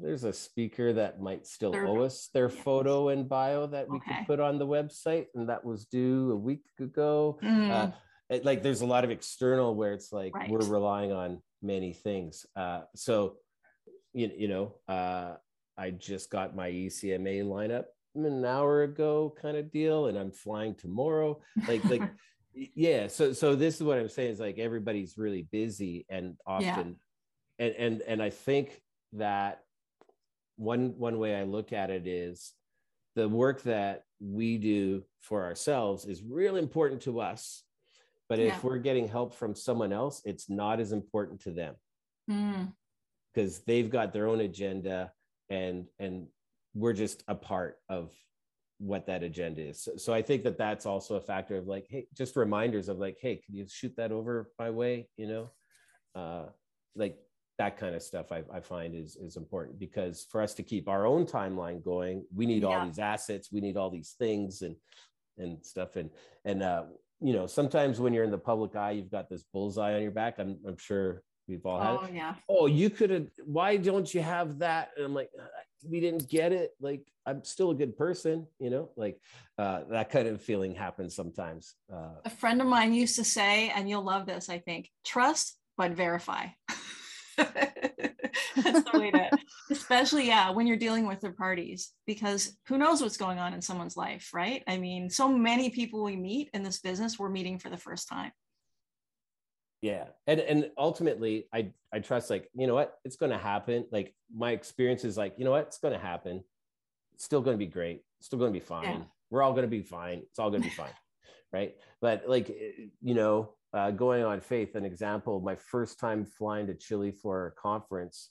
there's a speaker that might still owe us their yeah. photo and bio that we okay. could put on the website and that was due a week ago mm. uh, it, like there's a lot of external where it's like right. we're relying on many things. Uh, so, you, you know, uh, I just got my ECMA lineup an hour ago, kind of deal, and I'm flying tomorrow. Like, like, yeah. So, so this is what I'm saying is like everybody's really busy and often, yeah. and and and I think that one one way I look at it is the work that we do for ourselves is real important to us but yeah. if we're getting help from someone else, it's not as important to them because mm. they've got their own agenda and and we're just a part of what that agenda is. So, so, I think that that's also a factor of like, hey, just reminders of like, hey, can you shoot that over my way? You know, uh, like that kind of stuff I, I find is is important because for us to keep our own timeline going, we need yeah. all these assets, we need all these things and and stuff. And and uh, you know, sometimes when you're in the public eye, you've got this bullseye on your back. I'm, I'm sure we've all had. Oh, it. yeah. Oh, you could have. Why don't you have that? And I'm like, uh, we didn't get it. Like, I'm still a good person, you know. Like, uh, that kind of feeling happens sometimes. Uh, a friend of mine used to say, and you'll love this, I think, trust but verify. That's the way to, especially yeah, when you're dealing with third parties, because who knows what's going on in someone's life, right? I mean, so many people we meet in this business, we're meeting for the first time. Yeah, and and ultimately, I I trust like you know what, it's going to happen. Like my experience is like you know what, it's going to happen. It's still going to be great. It's still going to be fine. Yeah. We're all going to be fine. It's all going to be fine, right? But like you know, uh, going on faith, an example, my first time flying to Chile for a conference,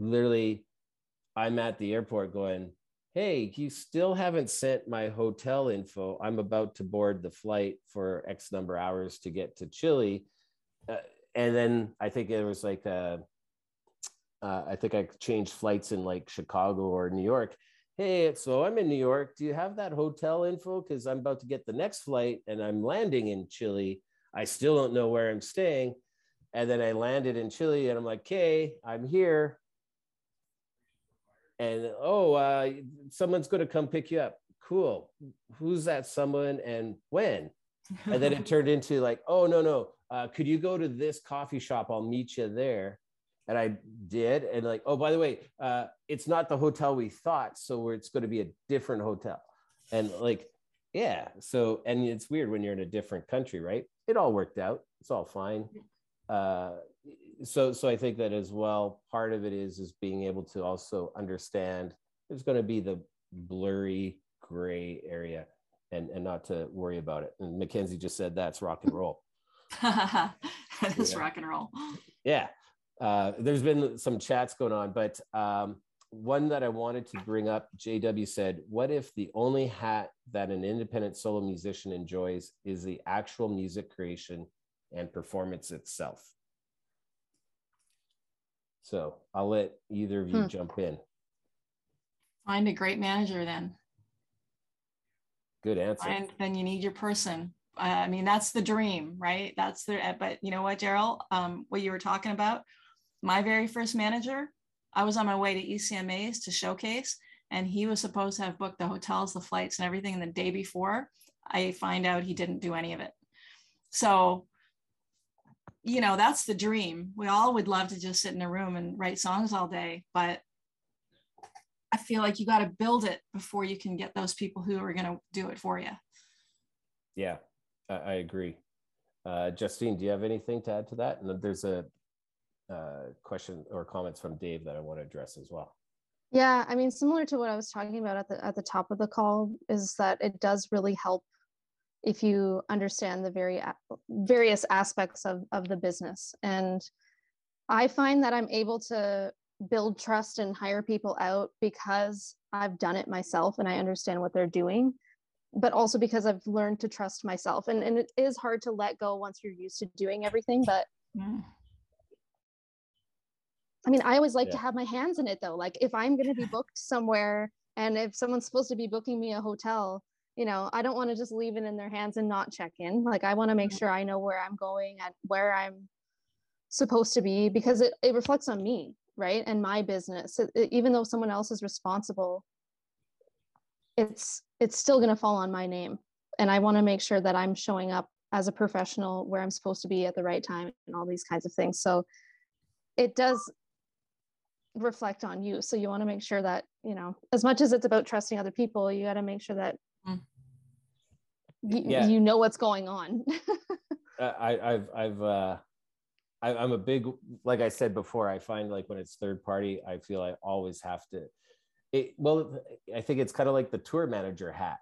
literally, I'm at the airport going, Hey, you still haven't sent my hotel info. I'm about to board the flight for X number of hours to get to Chile. Uh, and then I think it was like, uh, uh, I think I changed flights in like Chicago or New York. Hey, so I'm in New York. Do you have that hotel info? Because I'm about to get the next flight and I'm landing in Chile I still don't know where I'm staying. And then I landed in Chile and I'm like, okay, I'm here. And oh, uh, someone's going to come pick you up. Cool. Who's that someone and when? and then it turned into like, oh, no, no. Uh, could you go to this coffee shop? I'll meet you there. And I did. And like, oh, by the way, uh, it's not the hotel we thought. So it's going to be a different hotel. And like, yeah. So, and it's weird when you're in a different country, right? it all worked out. It's all fine. Uh, so, so I think that as well, part of it is is being able to also understand there's going to be the blurry gray area, and and not to worry about it. And Mackenzie just said that's rock and roll. that is yeah. rock and roll. Yeah. Uh, there's been some chats going on, but um, one that I wanted to bring up, JW said, What if the only hat that an independent solo musician enjoys is the actual music creation and performance itself? So I'll let either of you hmm. jump in. Find a great manager then. Good answer. And then you need your person. I mean, that's the dream, right? That's the, but you know what, Darryl, um, what you were talking about, my very first manager, I was on my way to ECMAs to showcase, and he was supposed to have booked the hotels, the flights, and everything. And the day before, I find out he didn't do any of it. So, you know, that's the dream. We all would love to just sit in a room and write songs all day, but I feel like you got to build it before you can get those people who are going to do it for you. Yeah, I, I agree. Uh, Justine, do you have anything to add to that? And there's a uh, question or comments from Dave that I want to address as well. Yeah, I mean, similar to what I was talking about at the at the top of the call, is that it does really help if you understand the very various aspects of of the business. And I find that I'm able to build trust and hire people out because I've done it myself and I understand what they're doing, but also because I've learned to trust myself. And and it is hard to let go once you're used to doing everything, but. Mm I mean, I always like yeah. to have my hands in it though. Like if I'm going to be booked somewhere and if someone's supposed to be booking me a hotel, you know, I don't want to just leave it in their hands and not check in. Like I want to make sure I know where I'm going and where I'm supposed to be because it, it reflects on me, right? And my business. It, even though someone else is responsible, it's it's still going to fall on my name. And I want to make sure that I'm showing up as a professional where I'm supposed to be at the right time and all these kinds of things. So it does reflect on you so you want to make sure that you know as much as it's about trusting other people you got to make sure that mm. y- yeah. you know what's going on I, i've i've uh I, i'm a big like i said before i find like when it's third party i feel i always have to it, well i think it's kind of like the tour manager hat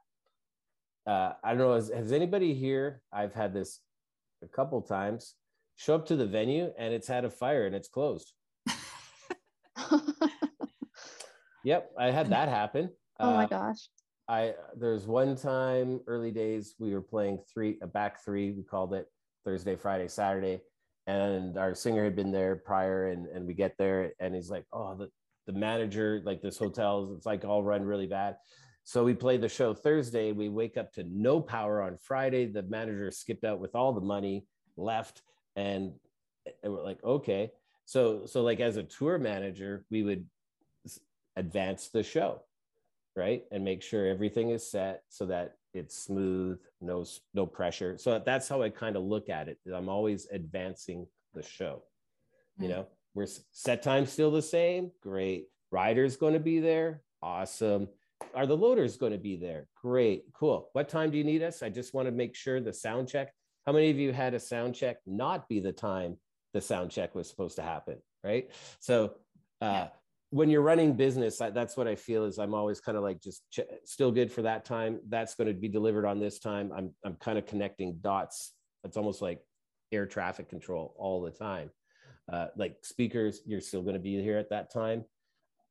uh, i don't know has, has anybody here i've had this a couple times show up to the venue and it's had a fire and it's closed yep, I had that happen. Oh my uh, gosh. I there's one time early days we were playing three a back three we called it Thursday Friday Saturday and our singer had been there prior and and we get there and he's like oh the the manager like this hotel it's like all run really bad. So we play the show Thursday we wake up to no power on Friday the manager skipped out with all the money left and, and we're like okay. So so like as a tour manager we would advance the show right? And make sure everything is set so that it's smooth no no pressure. So that's how i kind of look at it i'm always advancing the show you hmm. know we're set time still the same. Great. Rider's going to be there. Awesome. Are the loaders going to be there? Great. Cool. What time do you need us? I just want to make sure the sound check. How many of you had a sound check not be the time the sound check was supposed to happen right? So uh, when you're running business I, that's what i feel is i'm always kind of like just ch- still good for that time. That's going to be delivered on this time. I'm, I'm kind of connecting dots. It's almost like air traffic control all the time uh, like speakers you're still going to be here at that time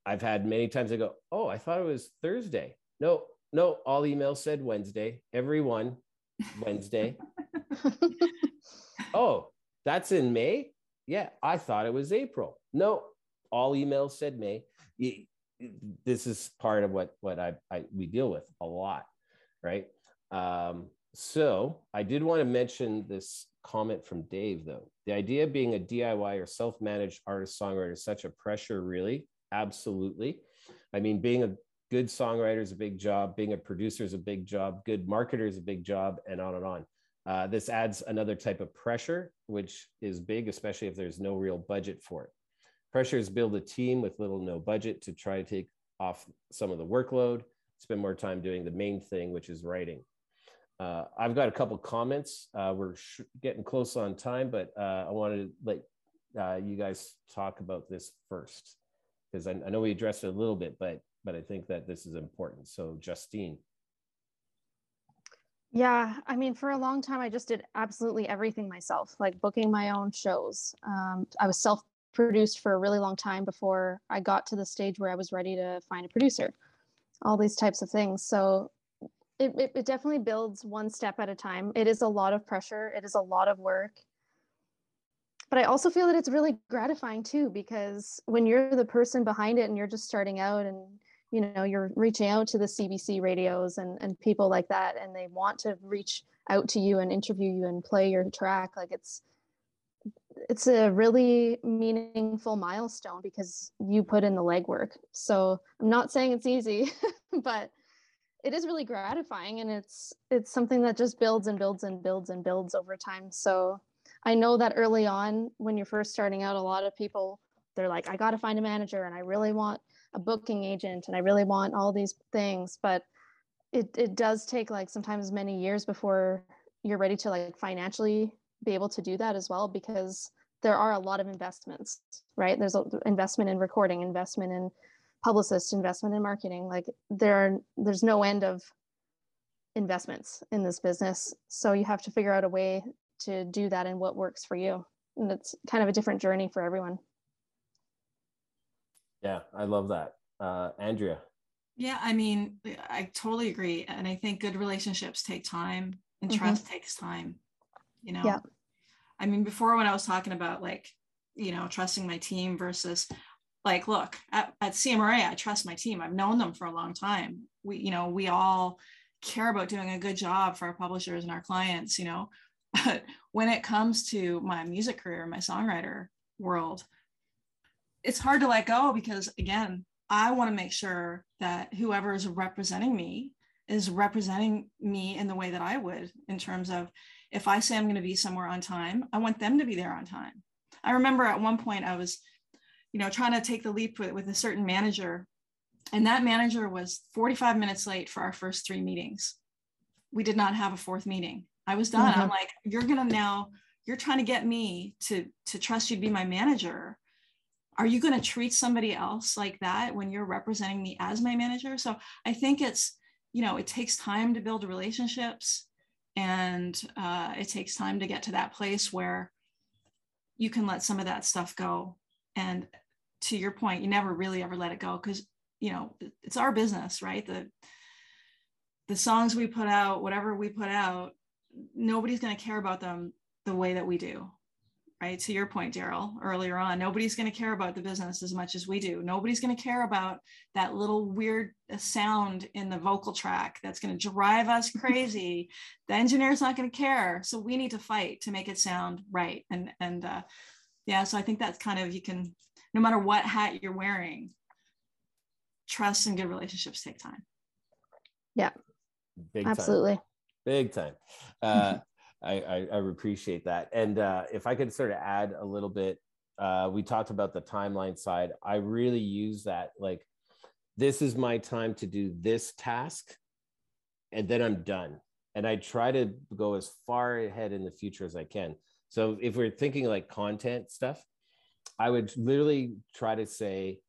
i've had many times i go oh i thought it was thursday no no all emails said wednesday everyone wednesday oh that's in may yeah, I thought it was April. No, all emails said May. This is part of what what I, I we deal with a lot, right? Um, so I did want to mention this comment from Dave though. The idea of being a DIY or self-managed artist songwriter is such a pressure, really. Absolutely. I mean, being a good songwriter is a big job. Being a producer is a big job. Good marketer is a big job, and on and on. Uh, this adds another type of pressure, which is big, especially if there's no real budget for it. Pressures build a team with little no budget to try to take off some of the workload, spend more time doing the main thing, which is writing. Uh, I've got a couple comments. Uh, we're getting close on time, but uh, I wanted to let uh, you guys talk about this first because I, I know we addressed it a little bit, but but I think that this is important. So, Justine. Yeah, I mean, for a long time, I just did absolutely everything myself, like booking my own shows. Um, I was self produced for a really long time before I got to the stage where I was ready to find a producer, all these types of things. So it, it, it definitely builds one step at a time. It is a lot of pressure, it is a lot of work. But I also feel that it's really gratifying too, because when you're the person behind it and you're just starting out and you know you're reaching out to the cbc radios and, and people like that and they want to reach out to you and interview you and play your track like it's it's a really meaningful milestone because you put in the legwork. So I'm not saying it's easy, but it is really gratifying and it's it's something that just builds and builds and builds and builds over time. So I know that early on when you're first starting out a lot of people they're like I got to find a manager and I really want a booking agent and I really want all these things, but it it does take like sometimes many years before you're ready to like financially be able to do that as well because there are a lot of investments right there's an investment in recording investment in publicist investment in marketing like there are there's no end of investments in this business. So you have to figure out a way to do that and what works for you. And it's kind of a different journey for everyone. Yeah i love that. Uh, andrea. Yeah i mean i totally agree. And i think good relationships take time and mm-hmm. trust takes time you know? Yeah. I mean before when i was talking about like you know trusting my team versus like look at, at cmrra i trust my team. I've known them for a long time. We you know we all care about doing a good job for our publishers and our clients you know. But when it comes to my music career my songwriter world it's hard to let go because again i want to make sure that whoever is representing me is representing me in the way that i would in terms of if I say I'm going to be somewhere on time, I want them to be there on time. I remember at one point I was, you know, trying to take the leap with, with a certain manager, and that manager was 45 minutes late for our first three meetings. We did not have a fourth meeting. I was done. Mm-hmm. I'm like, you're going to now, you're trying to get me to to trust you to be my manager. Are you going to treat somebody else like that when you're representing me as my manager? So I think it's, you know, it takes time to build relationships and uh, it takes time to get to that place where you can let some of that stuff go and to your point you never really ever let it go because you know it's our business right the the songs we put out whatever we put out nobody's going to care about them the way that we do right? To your point, Darryl, earlier on, nobody's going to care about the business as much as we do. Nobody's going to care about that little weird uh, sound in the vocal track that's going to drive us crazy. the engineer's not going to care. So we need to fight to make it sound right. And, and, uh, yeah, so I think that's kind of, you can, no matter what hat you're wearing, trust and good relationships take time. Yeah, Big absolutely. Time. Big time. Uh, I, I, I appreciate that. And uh, if I could sort of add a little bit, uh, we talked about the timeline side. I really use that like, this is my time to do this task, and then I'm done. And I try to go as far ahead in the future as I can. So if we're thinking like content stuff, I would literally try to say,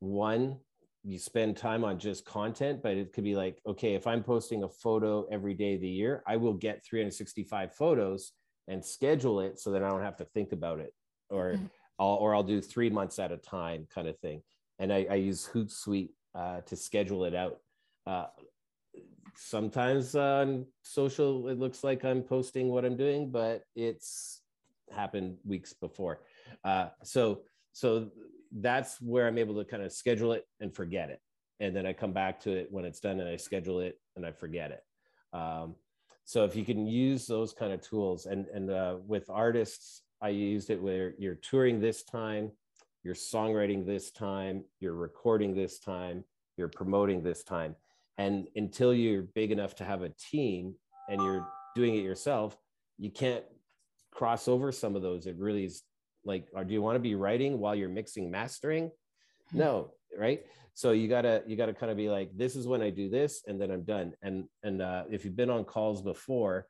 one, you spend time on just content, but it could be like, okay, if I'm posting a photo every day of the year, I will get 365 photos and schedule it so that I don't have to think about it, or mm-hmm. I'll or I'll do three months at a time, kind of thing. And I, I use Hootsuite uh, to schedule it out. Uh, sometimes on social, it looks like I'm posting what I'm doing, but it's happened weeks before. Uh, so so that's where I'm able to kind of schedule it and forget it. And then I come back to it when it's done and I schedule it and I forget it. Um, so if you can use those kind of tools and, and uh, with artists, I used it where you're touring this time, you're songwriting this time, you're recording this time, you're promoting this time. And until you're big enough to have a team and you're doing it yourself, you can't cross over some of those. It really is like or do you want to be writing while you're mixing mastering? Hmm. no right? So you gotta you gotta kind of be like this is when i do this and then i'm done. And and uh, if you've been on calls before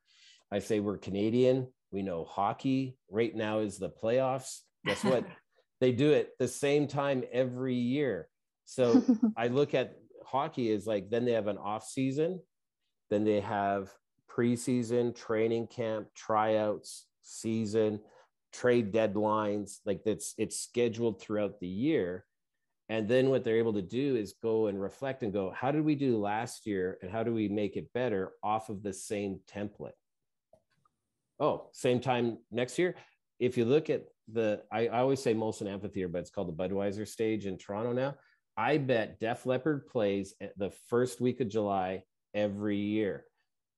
i say we're canadian we know hockey right now is the playoffs. Guess what? They do it the same time every year. So i look at hockey is like then they have an off season then they have preseason training camp tryouts season trade deadlines like that's it's scheduled throughout the year. And then what they're able to do is go and reflect and go how did we do last year and how do we make it better off of the same template? Oh same time next year? If you look at the i, I always say molson amphitheater but it's called the budweiser stage in toronto now. I bet def leppard plays at the first week of july every year.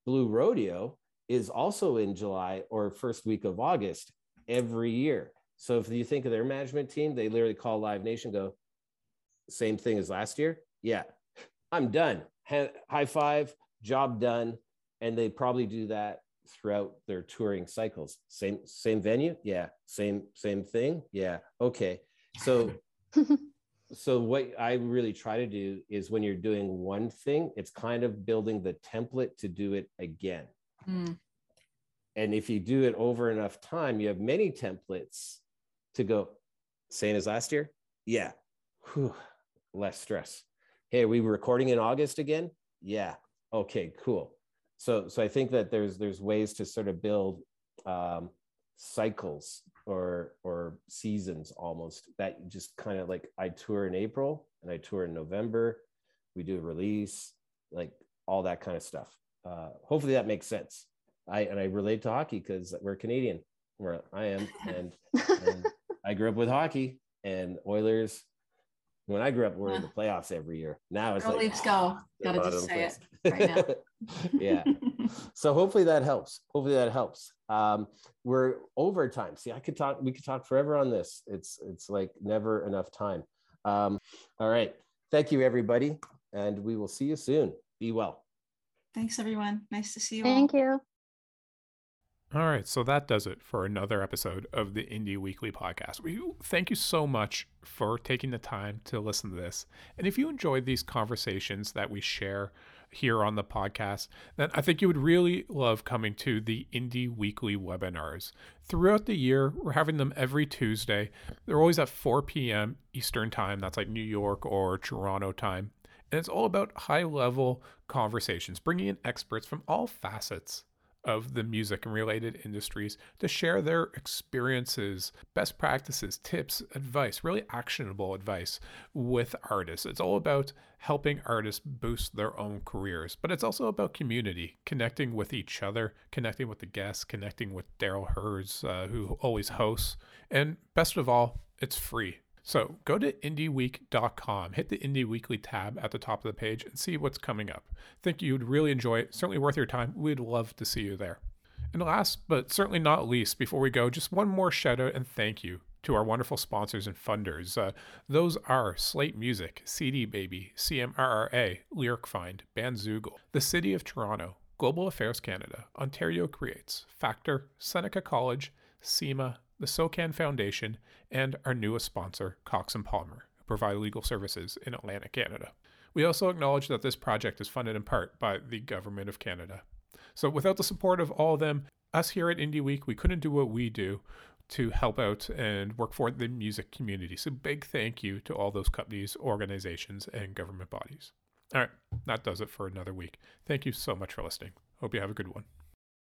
Blue rodeo is also in july or first week of august every year. So if you think of their management team, they literally call Live Nation, go, same thing as last year. Yeah, I'm done. High five, job done. And they probably do that throughout their touring cycles. Same same venue, yeah. Same same thing, yeah. Okay. So so what I really try to do is when you're doing one thing, it's kind of building the template to do it again. Mm. And if you do it over enough time, you have many templates to go. Same as last year, yeah. Whew. Less stress. Hey, are we recording in August again? Yeah. Okay, cool so so i think that there's there's ways to sort of build um, cycles or or seasons almost that just kind of like i tour in april and i tour in november we do a release like all that kind of stuff uh, hopefully that makes sense i and i relate to hockey because we're canadian where i am and, and i grew up with hockey and oilers when I grew up, we're in the playoffs every year. Now it's go like Leafs go. Gotta just say it right now. yeah. so hopefully that helps. Hopefully that helps. Um, we're overtime. See, I could talk. We could talk forever on this. It's it's like never enough time. Um, all right. Thank you, everybody, and we will see you soon. Be well. Thanks, everyone. Nice to see you. Thank all. you. All right, so that does it for another episode of the Indie Weekly podcast. We thank you so much for taking the time to listen to this. And if you enjoyed these conversations that we share here on the podcast, then I think you would really love coming to the Indie Weekly webinars. Throughout the year, we're having them every Tuesday. They're always at 4 p.m. Eastern Time. That's like New York or Toronto time. And it's all about high level conversations, bringing in experts from all facets of the music and related industries to share their experiences, best practices, tips, advice, really actionable advice with artists. It's all about helping artists boost their own careers, but it's also about community, connecting with each other, connecting with the guests, connecting with Darryl Hurs, uh, who always hosts. And best of all, it's free. So go to indieweek.com, hit the Indie Weekly tab at the top of the page, and see what's coming up. think you'd really enjoy it. Certainly worth your time. We'd love to see you there. And last but certainly not least, before we go, just one more shout out and thank you to our wonderful sponsors and funders. Uh, those are Slaight Music, CD Baby, CMRRA, LyricFind, Bandzoogle, the City of Toronto, Global Affairs Canada, Ontario Creates, Factor, Seneca College, CIMA, the SOCAN Foundation, and our newest sponsor, Cox and Palmer, who provide legal services in Atlantic, Canada. We also acknowledge that this project is funded in part by the Government of Canada. So without the support of all of them, us here at Indie Week, we couldn't do what we do to help out and work for the music community. So big thank you to all those companies, organizations, and government bodies. All right, that does it for another week. Thank you so much for listening. Hope you have a good one.